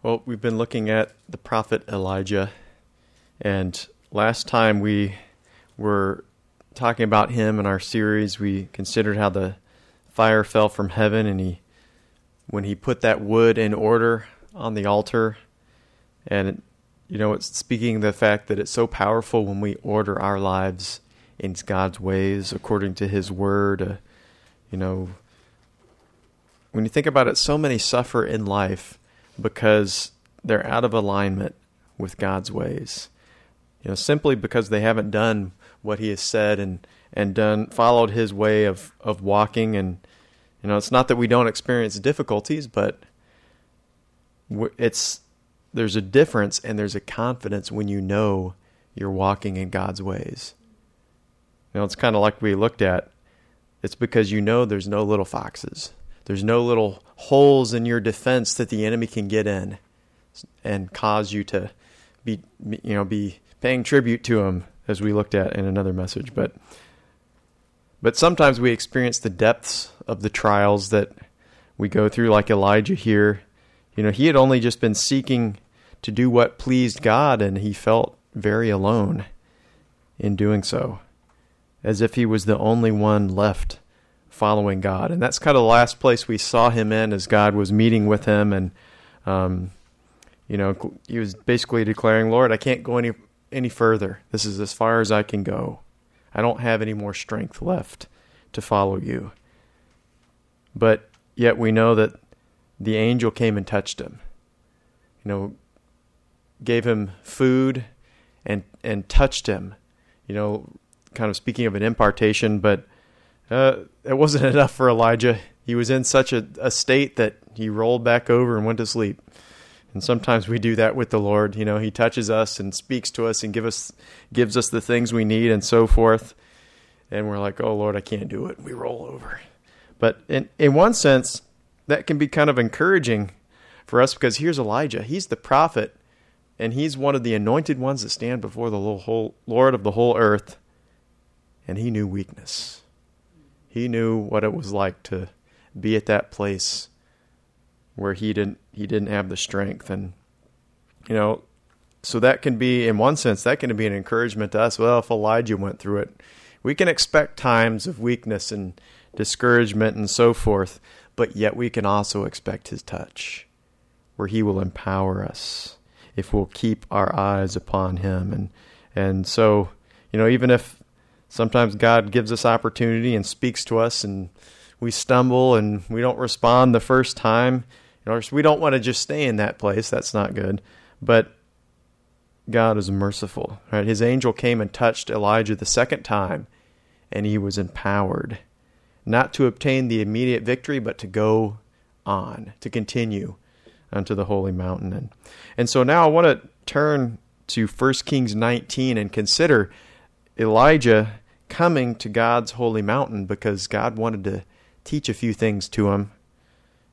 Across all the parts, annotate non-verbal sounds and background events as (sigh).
Well, we've been looking at the prophet Elijah, and last time we were talking about him in our series, we considered how the fire fell from heaven and he when he put that wood in order on the altar and you know it's speaking the fact that it's so powerful when we order our lives in God's ways according to his word uh, you know. When you think about it so many suffer in life because they're out of alignment with God's ways. You know, simply because they haven't done what he has said and and done followed his way of of walking and you know, it's not that we don't experience difficulties, but it's there's a difference and there's a confidence when you know you're walking in God's ways. You know, it's kind of like we looked at. It's because you know there's no little foxes. There's no little holes in your defense that the enemy can get in and cause you to be you know be paying tribute to him as we looked at in another message. But but sometimes we experience the depths of the trials that we go through like Elijah here. You know he had only just been seeking to do what pleased God and he felt very alone in doing so as if he was the only one left following God. And that's kind of the last place we saw him in as God was meeting with him. And, um, you know, he was basically declaring, Lord, I can't go any, any further. This is as far as I can go. I don't have any more strength left to follow you. But yet we know that the angel came and touched him. You know, gave him food and and touched him. You know, kind of speaking of an impartation, but uh, it wasn't (laughs) enough for Elijah. He was in such a, a state that he rolled back over and went to sleep. And sometimes we do that with the Lord. You know, He touches us and speaks to us and give us gives us the things we need and so forth. And we're like, "Oh Lord, I can't do it." We roll over. But in in one sense, that can be kind of encouraging for us because here's Elijah. He's the prophet, and he's one of the anointed ones that stand before the whole Lord of the whole earth, and he knew weakness. He knew what it was like to be at that place where he didn't he didn't have the strength. And you know so that can be in one sense that can be an encouragement to us. Well if Elijah went through it we can expect times of weakness and discouragement and so forth but yet we can also expect his touch where he will empower us if we'll keep our eyes upon him. And and so you know even if sometimes God gives us opportunity and speaks to us, and we stumble and we don't respond the first time. We don't want to just stay in that place. That's not good. But God is merciful. Right? His angel came and touched Elijah the second time, and he was empowered, not to obtain the immediate victory, but to go on, to continue unto the holy mountain. And, and so now I want to turn to 1 Kings 19 and consider Elijah coming to God's holy mountain because God wanted to teach a few things to him.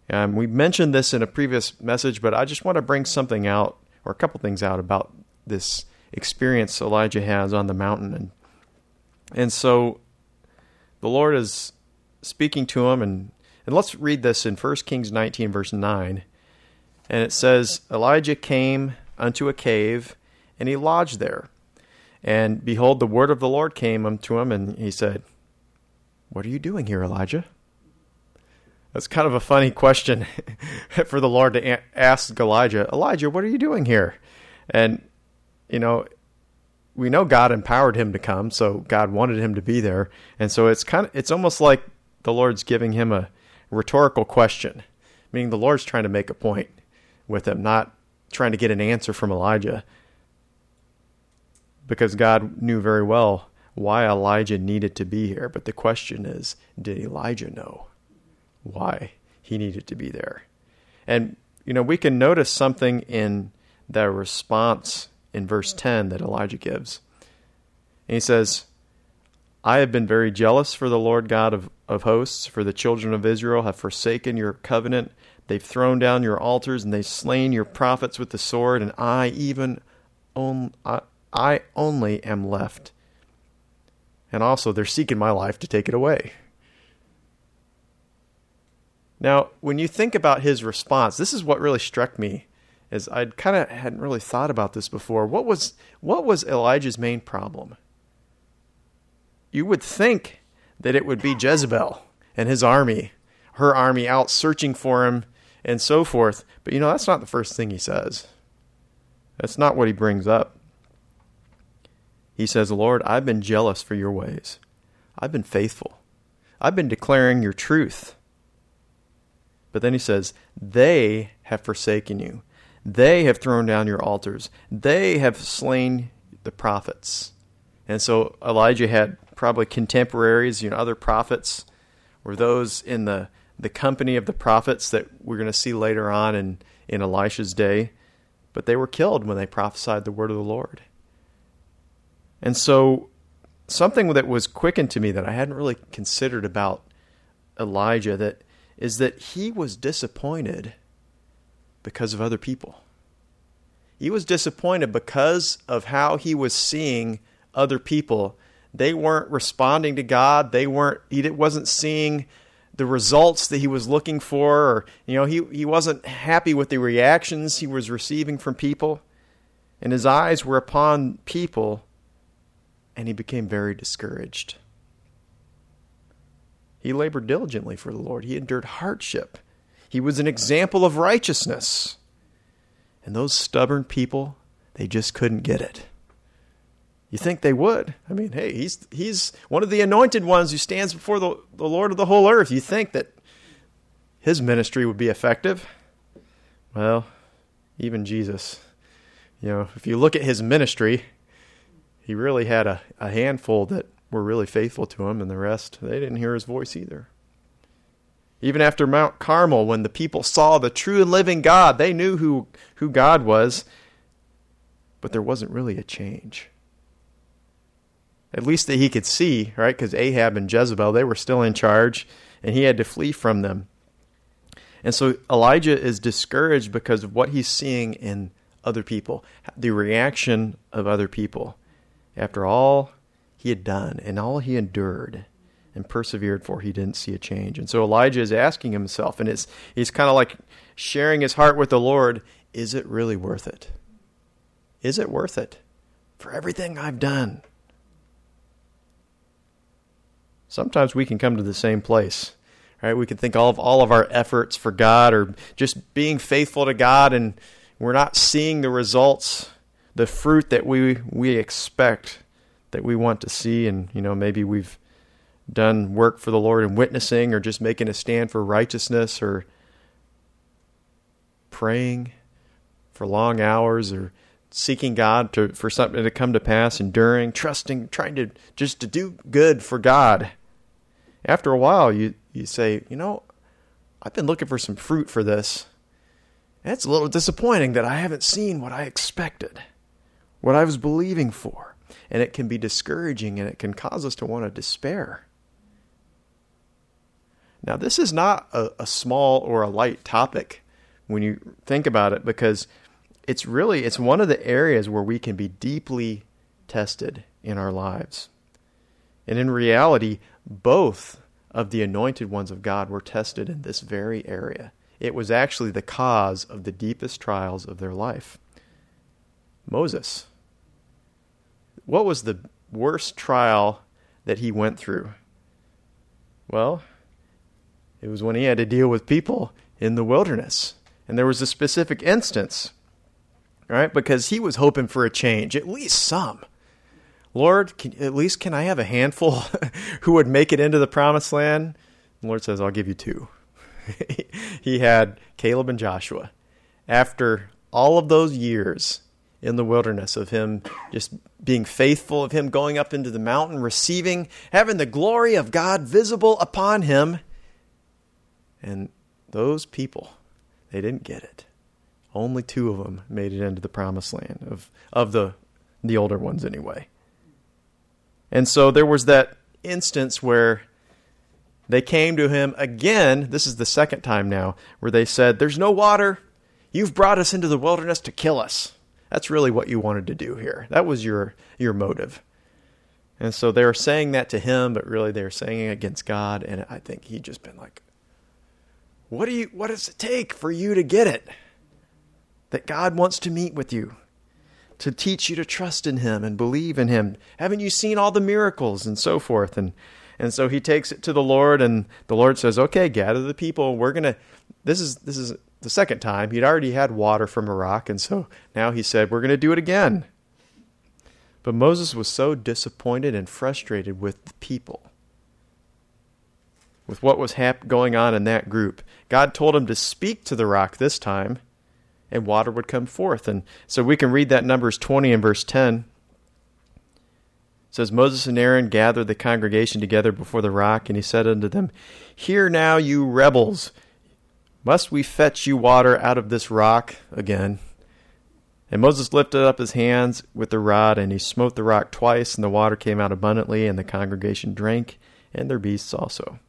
Um, we mentioned this in a previous message, but I just want to bring something out, or a couple things out about this experience Elijah has on the mountain. And, and so the Lord is speaking to him, and, and let's read this in 1 Kings 19, verse 9. And it says, Elijah came unto a cave, and he lodged there. And behold, the word of the Lord came unto him, and he said, What are you doing here, Elijah? That's kind of a funny question (laughs) for the Lord to ask Elijah. Elijah, what are you doing here? And, you know, we know God empowered him to come, so God wanted him to be there. And so it's kind of, it's almost like the Lord's giving him a rhetorical question, meaning the Lord's trying to make a point with him, not trying to get an answer from Elijah because God knew very well why Elijah needed to be here. But the question is, did Elijah know why he needed to be there? And, you know, we can notice something in the response in verse 10 that Elijah gives. And he says, I have been very jealous for the Lord God of, of hosts, for the children of Israel have forsaken your covenant. They've thrown down your altars and they've slain your prophets with the sword, and I even own, I, I only am left. And also, they're seeking my life to take it away. Now, when you think about his response, this is what really struck me is I kind of hadn't really thought about this before. What was what was Elijah's main problem? You would think that it would be Jezebel and his army, her army out searching for him and so forth. But you know, that's not the first thing he says. That's not what he brings up. He says, Lord, I've been jealous for your ways. I've been faithful. I've been declaring your truth. But then he says, They have forsaken you. They have thrown down your altars. They have slain the prophets. And so Elijah had probably contemporaries, you know, other prophets, or those in the, the company of the prophets that we're going to see later on in, in Elisha's day. But they were killed when they prophesied the word of the Lord. And so, something that was quickened to me that I hadn't really considered about Elijah that is that he was disappointed because of other people. He was disappointed because of how he was seeing other people. They weren't responding to God. They weren't he wasn't seeing the results that he was looking for or you know he he wasn't happy with the reactions he was receiving from people. And his eyes were upon people and he became very discouraged. He labored diligently for the Lord. He endured hardship. He was an example of righteousness. And those stubborn people, they just couldn't get it. You think they would? I mean, hey, he's he's one of the anointed ones who stands before the, the Lord of the whole earth. You think that his ministry would be effective? Well, even Jesus, you know, if you look at his ministry, he really had a, a handful that were really faithful to him, and the rest, they didn't hear his voice either. Even after Mount Carmel, when the people saw the true and living God, they knew who, who God was, but there wasn't really a change. At least that he could see, right? Because Ahab and Jezebel, they were still in charge, and he had to flee from them. And so Elijah is discouraged because of what he's seeing in other people, the reaction of other people after all he had done and all he endured and persevered for, he didn't see a change. And so Elijah is asking himself, and it's, he's kind of like sharing his heart with the Lord is it really worth it? Is it worth it for everything I've done? Sometimes we can come to the same place. Right? We can think all of all of our efforts for God or just being faithful to God and we're not seeing the results the fruit that we we expect that we want to see and you know maybe we've done work for the Lord in witnessing or just making a stand for righteousness or praying for long hours or seeking God to for something to come to pass, enduring, trusting, trying to just to do good for God. After a while you you say, you know, I've been looking for some fruit for this. And it's a little disappointing that I haven't seen what I expected what I was believing for. And it can be discouraging and it can cause us to want to despair. Now, this is not a, a, small or a light topic when you think about it because it's really it's one of the areas where we can be deeply tested in our lives. And in reality, both of the anointed ones of God were tested in this very area. It was actually the cause of the deepest trials of their life. Moses what was the worst trial that he went through? Well, it was when he had to deal with people in the wilderness. And there was a specific instance, right? Because he was hoping for a change, at least some. Lord, can, at least can I have a handful (laughs) who would make it into the promised land? The Lord says, I'll give you two. (laughs) he had Caleb and Joshua. After all of those years, in the wilderness of him just being faithful, of him going up into the mountain, receiving, having the glory of God visible upon him. And those people, they didn't get it. Only two of them made it into the promised land of of the the older ones anyway. And so there was that instance where they came to him again. This is the second time now where they said, "There's no water. You've brought us into the wilderness to kill us." That's really what you wanted to do here. That was your your motive. And so they were saying that to him, but really they were saying it against God. And I think he just been like, "What do you? What does it take for you to get it? that God wants to meet with you, to teach you to trust in Him and believe in Him. Haven't you seen all the miracles and so forth? And and so he takes it to the Lord, and the Lord says, "Okay, gather the people. We're gonna. This is this is the second time. He'd already had water from a rock, and so now he said, "We're gonna do it again." But Moses was so disappointed and frustrated with the people, with what was hap- going on in that group. God told him to speak to the rock this time, and water would come forth. And so we can read that Numbers 20 and verse 10 says Moses and Aaron gathered the congregation together before the rock, and he said unto them, Hear now, you rebels, must we fetch you water out of this rock again? And Moses lifted up his hands with the rod, and he smote the rock twice, and the water came out abundantly, and the congregation drank, and their beasts also.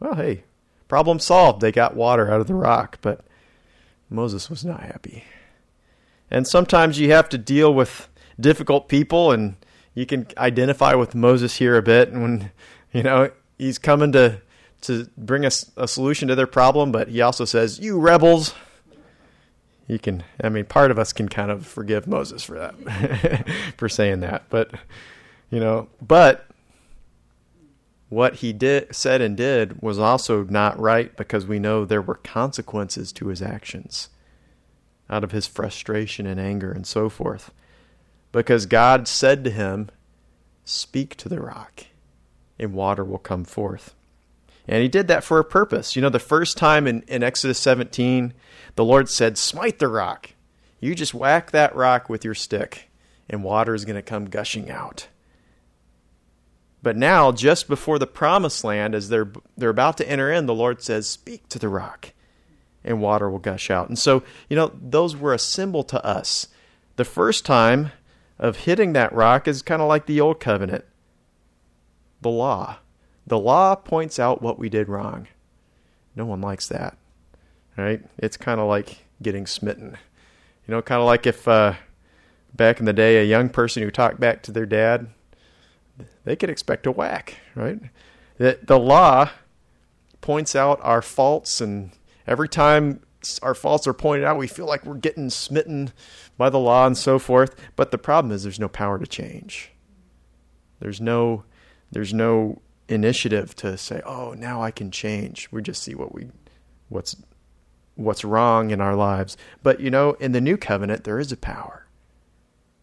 Well, hey, problem solved. They got water out of the rock, but Moses was not happy. And sometimes you have to deal with difficult people and you can identify with Moses here a bit when you know he's coming to to bring us a, a solution to their problem, but he also says, "You rebels." You can, I mean, part of us can kind of forgive Moses for that, (laughs) for saying that, but you know, but what he did, said, and did was also not right because we know there were consequences to his actions out of his frustration and anger and so forth because God said to him, Speak to the rock, and water will come forth. And he did that for a purpose. You know, the first time in, in Exodus 17, the Lord said, Smite the rock. You just whack that rock with your stick, and water is going to come gushing out. But now, just before the promised land, as they're, they're about to enter in, the Lord says, Speak to the rock, and water will gush out. And so, you know, those were a symbol to us. The first time of hitting that rock is kind of like the old covenant the law. The law points out what we did wrong. No one likes that. Right? It's kind of like getting smitten. You know, kind of like if uh, back in the day a young person who talked back to their dad, they could expect a whack, right? The, the law points out our faults, and every time our faults are pointed out, we feel like we're getting smitten by the law and so forth. But the problem is there's no power to change. There's no there's no initiative to say, "Oh, now I can change." We just see what we what's what's wrong in our lives. But you know, in the new covenant there is a power.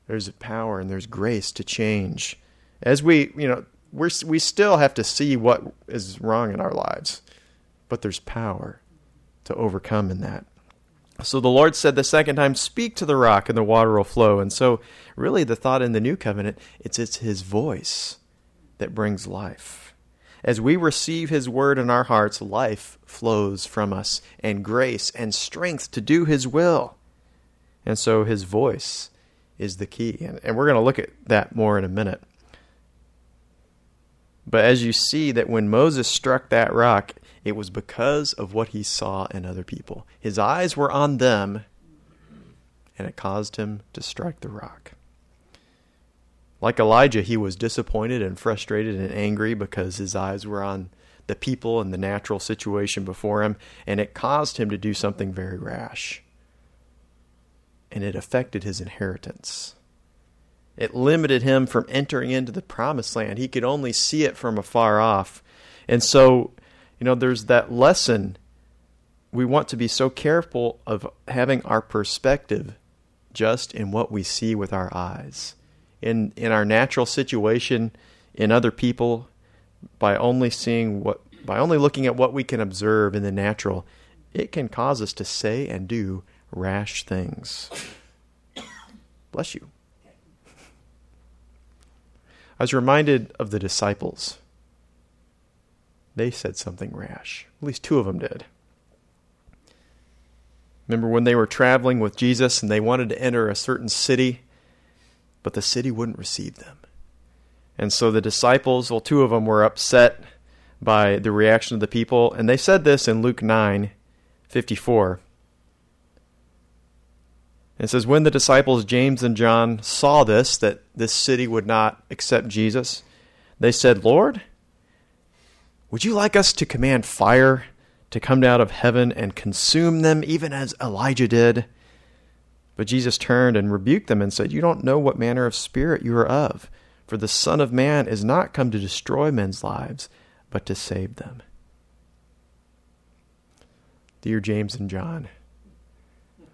There's a power and there's grace to change. As we, you know, we're we still have to see what is wrong in our lives. But there's power to overcome in that. So the Lord said the second time, Speak to the rock, and the water will flow. And so, really, the thought in the new covenant, it's, it's His voice that brings life. As we receive His word in our hearts, life flows from us, and grace and strength to do His will. And so, His voice is the key. And, and we're going to look at that more in a minute. But as you see that when Moses struck that rock, it was because of what he saw in other people. His eyes were on them, and it caused him to strike the rock. Like Elijah, he was disappointed and frustrated and angry because his eyes were on the people and the natural situation before him, and it caused him to do something very rash. And it affected his inheritance. It limited him from entering into the promised land. He could only see it from afar off. And so you know, there's that lesson. We want to be so careful of having our perspective just in what we see with our eyes. In in our natural situation, in other people, by only seeing what by only looking at what we can observe in the natural, it can cause us to say and do rash things. Bless you. I was reminded of the disciples they said something rash. At least two of them did. Remember when they were traveling with Jesus and they wanted to enter a certain city, but the city wouldn't receive them. And so the disciples, well, two of them were upset by the reaction of the people, and they said this in Luke 9 54. It says, When the disciples James and John saw this, that this city would not accept Jesus, they said, Lord, would you like us to command fire to come down out of heaven and consume them, even as Elijah did? But Jesus turned and rebuked them and said, You don't know what manner of spirit you are of, for the Son of Man is not come to destroy men's lives, but to save them. Dear James and John,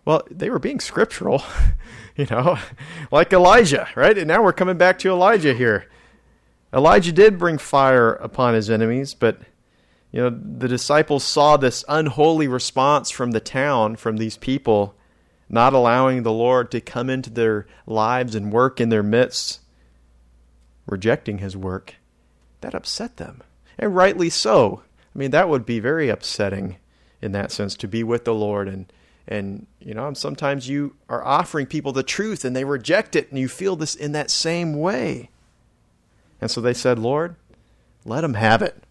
well, they were being scriptural, (laughs) you know, (laughs) like Elijah, right? And now we're coming back to Elijah here. Elijah did bring fire upon his enemies, but you know, the disciples saw this unholy response from the town, from these people, not allowing the Lord to come into their lives and work in their midst, rejecting his work. That upset them. And rightly so. I mean, that would be very upsetting in that sense to be with the Lord and and you know, sometimes you are offering people the truth and they reject it and you feel this in that same way. And so they said, "Lord, let them have it.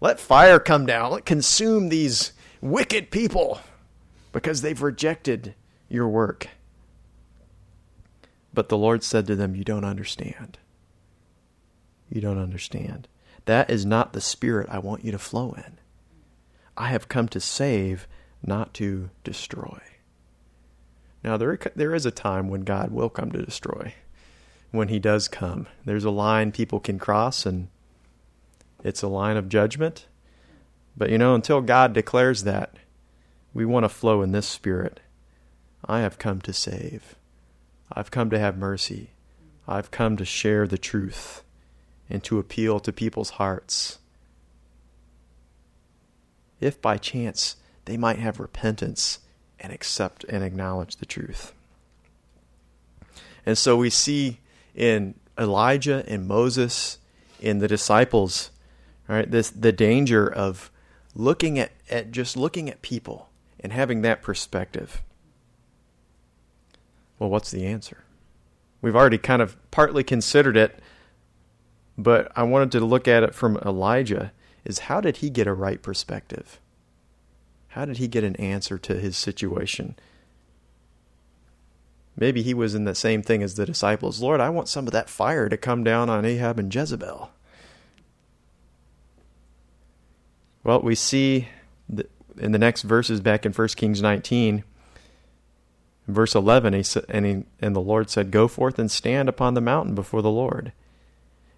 Let fire come down. Let consume these wicked people because they've rejected your work. But the Lord said to them, You don't understand. You don't understand. That is not the spirit I want you to flow in. I have come to save, not to destroy. Now, there, there is a time when God will come to destroy. When He does come, there's a line people can cross, and it's a line of judgment. But you know, until God declares that, we want to flow in this spirit. I have come to save. I've come to have mercy. I've come to share the truth and to appeal to people's hearts. If by chance they might have repentance and accept and acknowledge the truth. And so we see in Elijah and Moses, in the disciples, right, this the danger of looking at, at just looking at people and having that perspective. Well, what's the answer? We've already kind of partly considered it, but I wanted to look at it from Elijah is how did he get a right perspective? How did he get an answer to his situation? Maybe he was in the same thing as the disciples. Lord, I want some of that fire to come down on Ahab and Jezebel. Well, we see in the next verses back in 1 Kings 19 verse 11, he sa- and, he, and the Lord said, Go forth and stand upon the mountain before the Lord.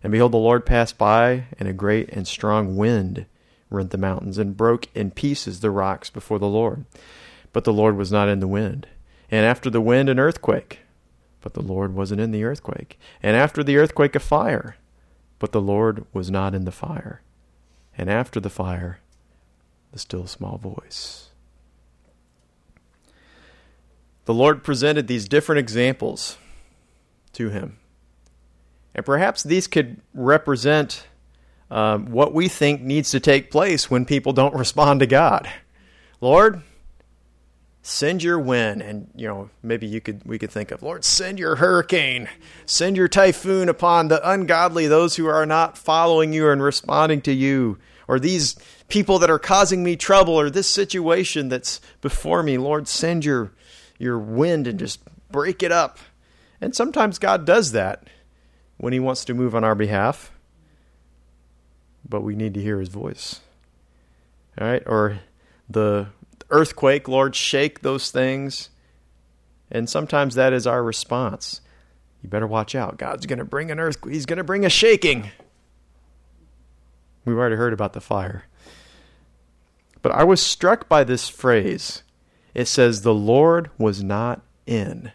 And behold, the Lord passed by, and a great and strong wind rent the mountains, and broke in pieces the rocks before the Lord. But the Lord was not in the wind. And after the wind, an earthquake. But the Lord wasn't in the earthquake. And after the earthquake, a fire. But the Lord was not in the fire. And after the fire, the still small voice the Lord presented these different examples to him. And perhaps these could represent um, what we think needs to take place when people don't (laughs) respond to God. Lord, send your wind and you know maybe you could we could think of lord send your hurricane send your typhoon upon the ungodly those who are not following you and responding to you or these people that are causing me trouble or this situation that's before me lord send your your wind and just break it up. And sometimes God does that when He wants to move on our behalf, but we need to hear His voice. All right? Or the earthquake, Lord, shake those things. And sometimes that is our response. You better watch out. God's going to bring an earthquake, He's going to bring a shaking. We've already heard about the fire. But I was struck by this phrase it says the Lord was not in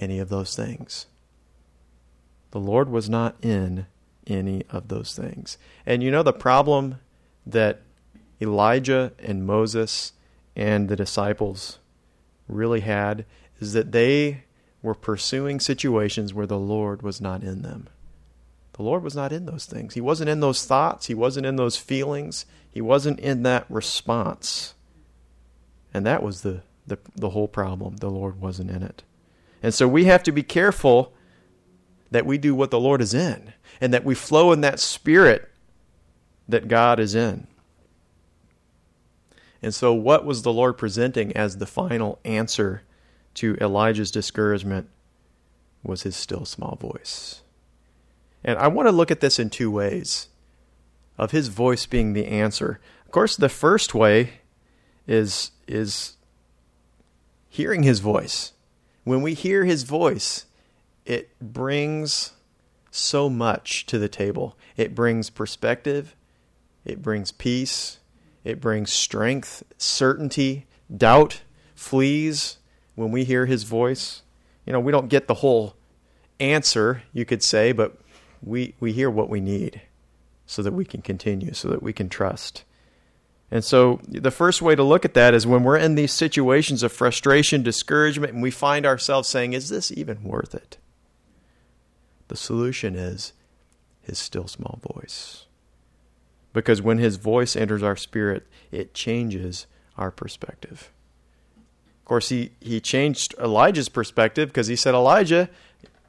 any of those things. The Lord was not in any of those things. And you know the problem that Elijah and Moses and the disciples really had is that they were pursuing situations where the Lord was not in them. The Lord was not in those things. He wasn't in those thoughts. He wasn't in those feelings. He wasn't in that response. And that was the, the, the whole problem. The Lord wasn't in it. And so we have to be careful that we do what the Lord is in and that we flow in that spirit that God is in. And so, what was the Lord presenting as the final answer to Elijah's discouragement was his still small voice. And I want to look at this in two ways of his voice being the answer. Of course, the first way is is hearing his voice when we hear his voice, it brings so much to the table. It brings perspective, it brings peace, it brings strength, certainty, doubt flees when we hear his voice. You know, we don't get the whole answer, you could say, but we, we hear what we need so that we can continue, so that we can trust. And so the first way to look at that is when we're in these situations of frustration, discouragement, and we find ourselves saying, Is this even worth it? The solution is his still small voice. Because when his voice enters our spirit, it changes our perspective. Of course, he, he changed Elijah's perspective because he said, Elijah,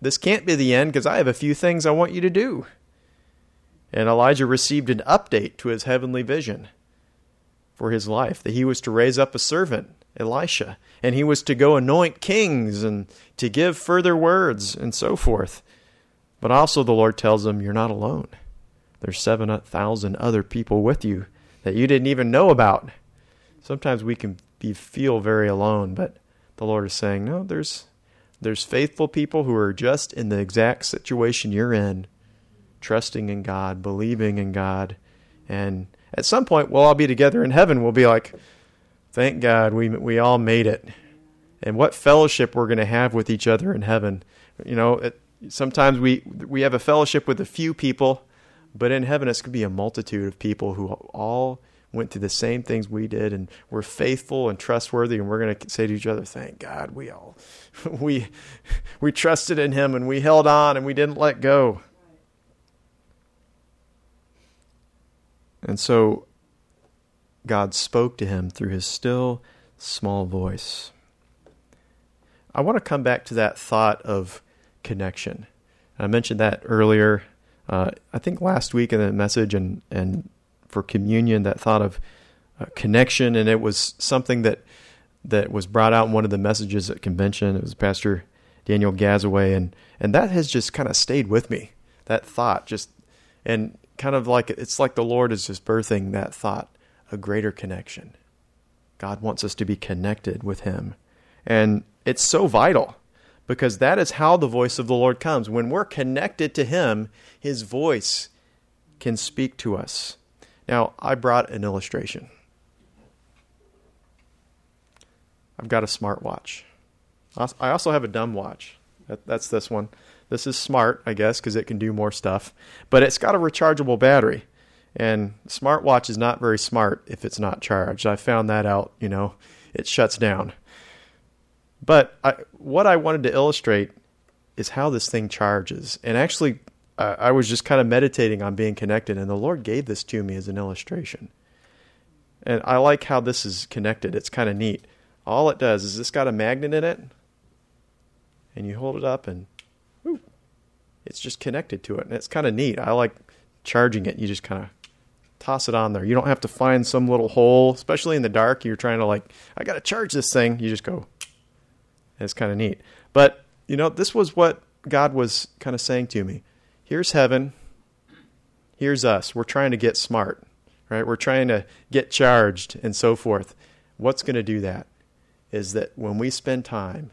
this can't be the end because I have a few things I want you to do. And Elijah received an update to his heavenly vision for his life that he was to raise up a servant, Elisha, and he was to go anoint kings and to give further words and so forth. But also, the Lord tells him, You're not alone. There's 7,000 other people with you that you didn't even know about. Sometimes we can be, feel very alone, but the Lord is saying, No, there's, there's faithful people who are just in the exact situation you're in trusting in God, believing in God. And at some point, we'll all be together in heaven. We'll be like, thank God we, we all made it. And what fellowship we're going to have with each other in heaven. You know, it, sometimes we, we have a fellowship with a few people, but in heaven, it's going to be a multitude of people who all went through the same things we did and were faithful and trustworthy and we're going to say to each other thank god we all (laughs) we we trusted in him and we held on and we didn't let go And so God spoke to him through his still small voice. I want to come back to that thought of connection. I mentioned that earlier, uh, I think last week in the message and, and for communion, that thought of uh, connection, and it was something that that was brought out in one of the messages at convention. It was Pastor Daniel Gazaway, and and that has just kind of stayed with me. That thought, just and kind of like it's like the Lord is just birthing that thought, a greater connection. God wants us to be connected with Him. And it's so vital because that is how the voice of the Lord comes. When we're connected to Him, His voice can speak to us. Now, I brought an illustration. I've got a smartwatch. I also have a dumb watch. That's this one. This is smart, I guess, because it can do more stuff. But it's got a rechargeable battery. And smartwatch is not very smart if it's not charged. I found that out, you know, it shuts down. But I, what I wanted to illustrate is how this thing charges. And actually, uh, I was just kind of meditating on being connected, and the Lord gave this to me as an illustration. And I like how this is connected. It's kind of neat. All it does is this got a magnet in it, and you hold it up, and it's just connected to it, and it's kind of neat. I like charging it. You just kind of toss it on there. You don't have to find some little hole, especially in the dark. You're trying to like, I got to charge this thing. You just go. It's kind of neat. But you know, this was what God was kind of saying to me. Here's heaven. Here's us. We're trying to get smart, right? We're trying to get charged and so forth. What's going to do that is that when we spend time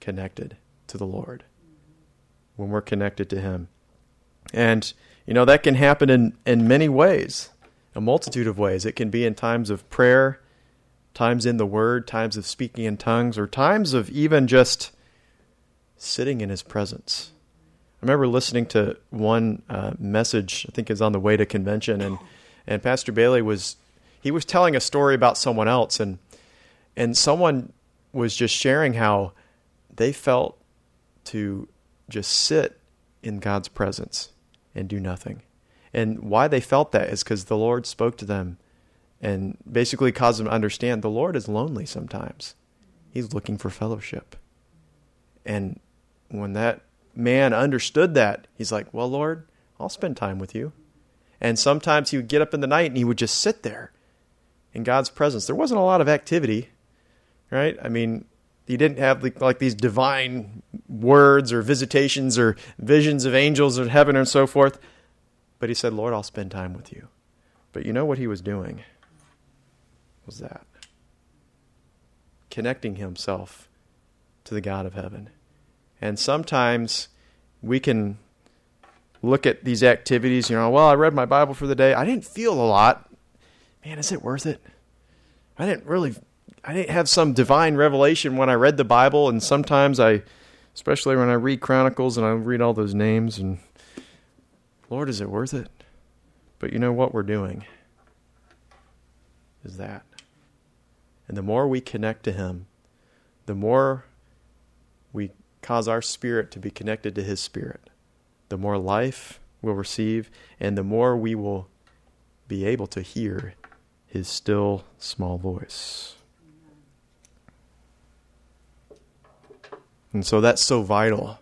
connected to the Lord, when we're connected to Him. And, you know, that can happen in, in many ways, a multitude of ways. It can be in times of prayer, times in the Word, times of speaking in tongues, or times of even just sitting in His presence. I remember listening to one uh, message, I think is on the way to convention, and, and Pastor Bailey was he was telling a story about someone else, and and someone was just sharing how they felt to just sit in God's presence and do nothing. And why they felt that is because the Lord spoke to them and basically caused them to understand the Lord is lonely sometimes. He's looking for fellowship. And when that man understood that, he's like, Well, Lord, I'll spend time with you. And sometimes he would get up in the night and he would just sit there in God's presence. There wasn't a lot of activity, right? I mean, he didn't have like, these divine words or visitations or visions of angels in heaven and so forth. But he said, Lord, I'll spend time with you. But you know what he was doing? Was that? Connecting himself to the God of heaven. And sometimes we can look at these activities, you know, well, I read my Bible for the day. I didn't feel a lot. Man, is it worth it? I didn't really I didn't have some divine revelation when I read the Bible and sometimes I especially when I read Chronicles and I read all those names and Lord, is it worth it? But you know what we're doing is that. And the more we connect to him, the more we cause our spirit to be connected to his spirit the more life we'll receive, and the more we will be able to hear his still small voice. And so that's so vital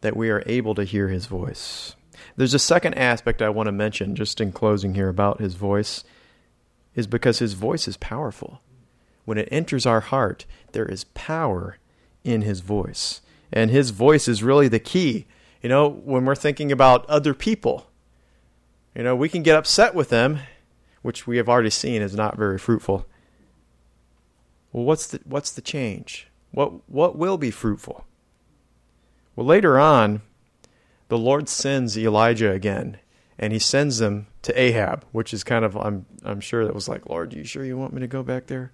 that we are able to hear his voice. There's a second aspect I want to mention just in closing here about his voice is because his voice is powerful. When it enters our heart, there is power in his voice. And his voice is really the key you know, when we're thinking about other people, you know, we can get upset with them, which we have already seen is not very fruitful. Well, what's the what's the change? What what will be fruitful? Well, later on, the Lord sends Elijah again, and he sends them to Ahab, which is kind of I'm I'm sure that was like, Lord, you sure you want me to go back there?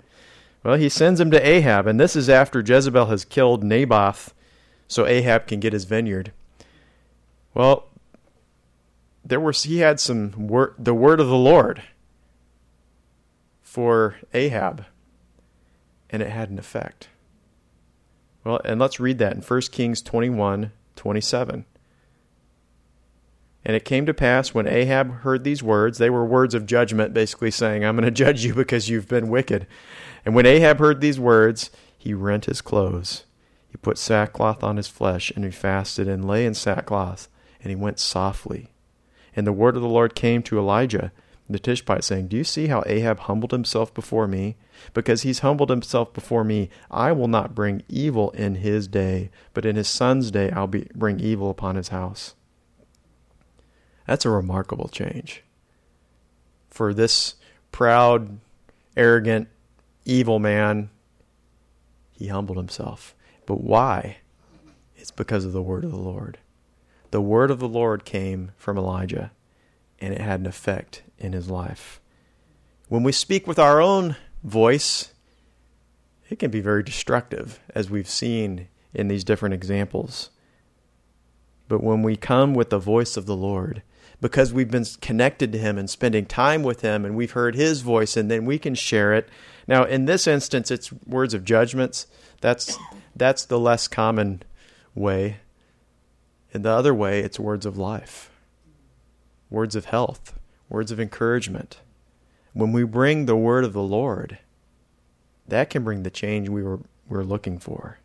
Well, he sends him to Ahab, and this is after Jezebel has killed Naboth, so Ahab can get his vineyard. Well, there was he had some word the word of the Lord for Ahab, and it had an effect. Well, and let's read that in 1 Kings 21 27. And it came to pass when Ahab heard these words, they were words of judgment, basically saying, I'm going (laughs) to judge you because you've been wicked. And when Ahab heard these words, he rent his clothes. He put sackcloth on his flesh, and he fasted and lay in sackcloth and he went softly. And the word of the Lord came to Elijah the Tishbite, saying, Do you see how Ahab humbled himself before me? Because he's humbled himself before me, I will not bring evil in his day, but in his son's day I'll be, bring evil upon his house. That's a remarkable change. For this proud, arrogant, evil man, he humbled himself. But why? It's because of the word of the Lord the word of the Lord came from Elijah, and it had an effect in his life. When we speak with our own voice, it can be very destructive, as we've seen in these different examples. But when we come with the voice of the Lord, because we've been connected to Him and spending time with Him, and we've heard His voice, and then we can share it. Now, in this instance, it's words of judgments. That's that's the less common way. And the other way, it's words of life, words of health, words of encouragement. When we bring the word of the Lord, that can bring the change we were, we're looking for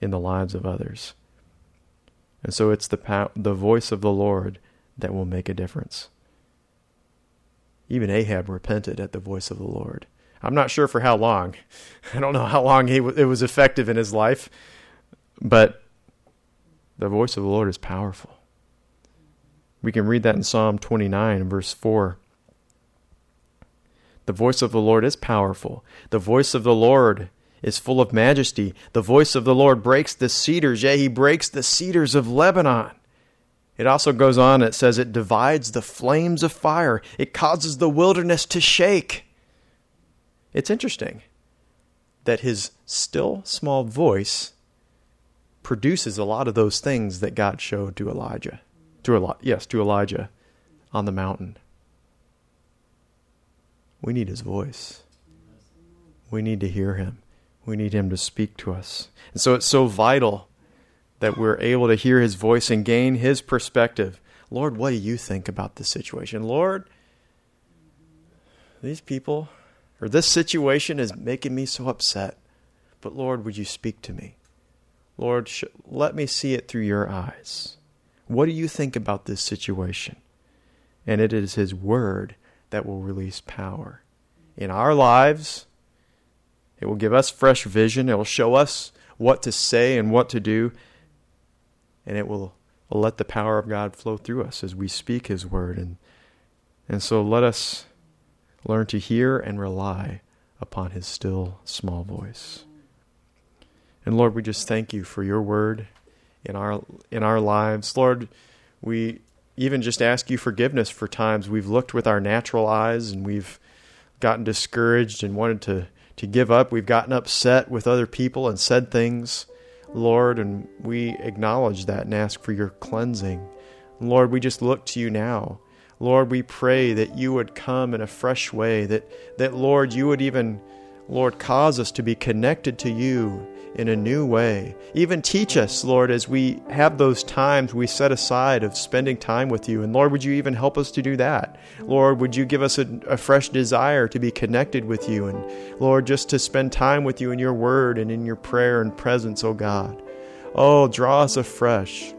in the lives of others. And so it's the, the voice of the Lord that will make a difference. Even Ahab repented at the voice of the Lord. I'm not sure for how long. (laughs) I don't know how long he, it was effective in his life, but the voice of the Lord is powerful. We can read that in Psalm 29, verse 4. The voice of the Lord is powerful. The voice of the Lord is full of majesty. The voice of the Lord breaks the cedars, yea, he breaks the cedars of Lebanon. It also goes on, it says it divides the flames of fire, it causes the wilderness to shake. It's interesting that his still small voice produces a lot of those things that God showed to Elijah. To Eli- yes, to Elijah on the mountain. We need his voice. We need to hear him. We need him to speak to us. And so it's so vital that we're able to hear his voice and gain his perspective. Lord, what do you think about this situation? Lord, these people or this situation is making me so upset. But Lord, would you speak to me? Lord, sh- let me see it through your eyes. What do you think about this situation? And it is His Word that will release power in our lives. It will give us fresh vision. It will show us what to say and what to do. And it will, will let the power of God flow through us as we speak His Word. And, and so let us learn to hear and rely upon His still small voice. And Lord, we just thank you for your word in our in our lives. Lord, we even just ask you forgiveness for times we've looked with our natural eyes and we've gotten discouraged and wanted to to give up. We've gotten upset with other people and said things, Lord, and we acknowledge that and ask for your cleansing. Lord, we just look to you now. Lord, we pray that you would come in a fresh way, that, that Lord, you would even, Lord, cause us to be connected to you in a new way. Even teach us, Lord, as we have those times we set aside of spending time with you. And Lord, would you even help us to do that? Lord, would you give us a, a, fresh desire to be connected with you? And Lord, just to spend time with you in your word and in your prayer and presence, oh God. Oh, draw us afresh.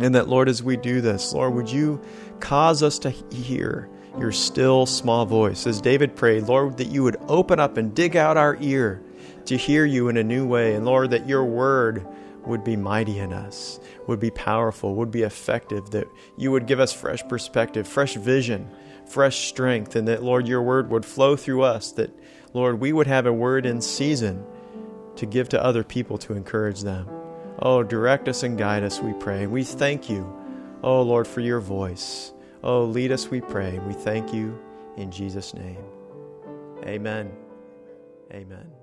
And that, Lord, as we do this, Lord, would you cause us to hear your still small voice? As David prayed, Lord, that you would open up and dig out our ear to hear you in a new way. And Lord, that your word would be mighty in us, would be powerful, would be effective, that you would give us fresh perspective, fresh vision, fresh strength, and that, Lord, your word would flow through us, that, Lord, we would have a word in season to give to other people to encourage them. Oh, direct us and guide us, we pray. We thank you, oh Lord, for your voice. Oh, lead us, we pray. We thank you in Jesus' name. Amen. Amen.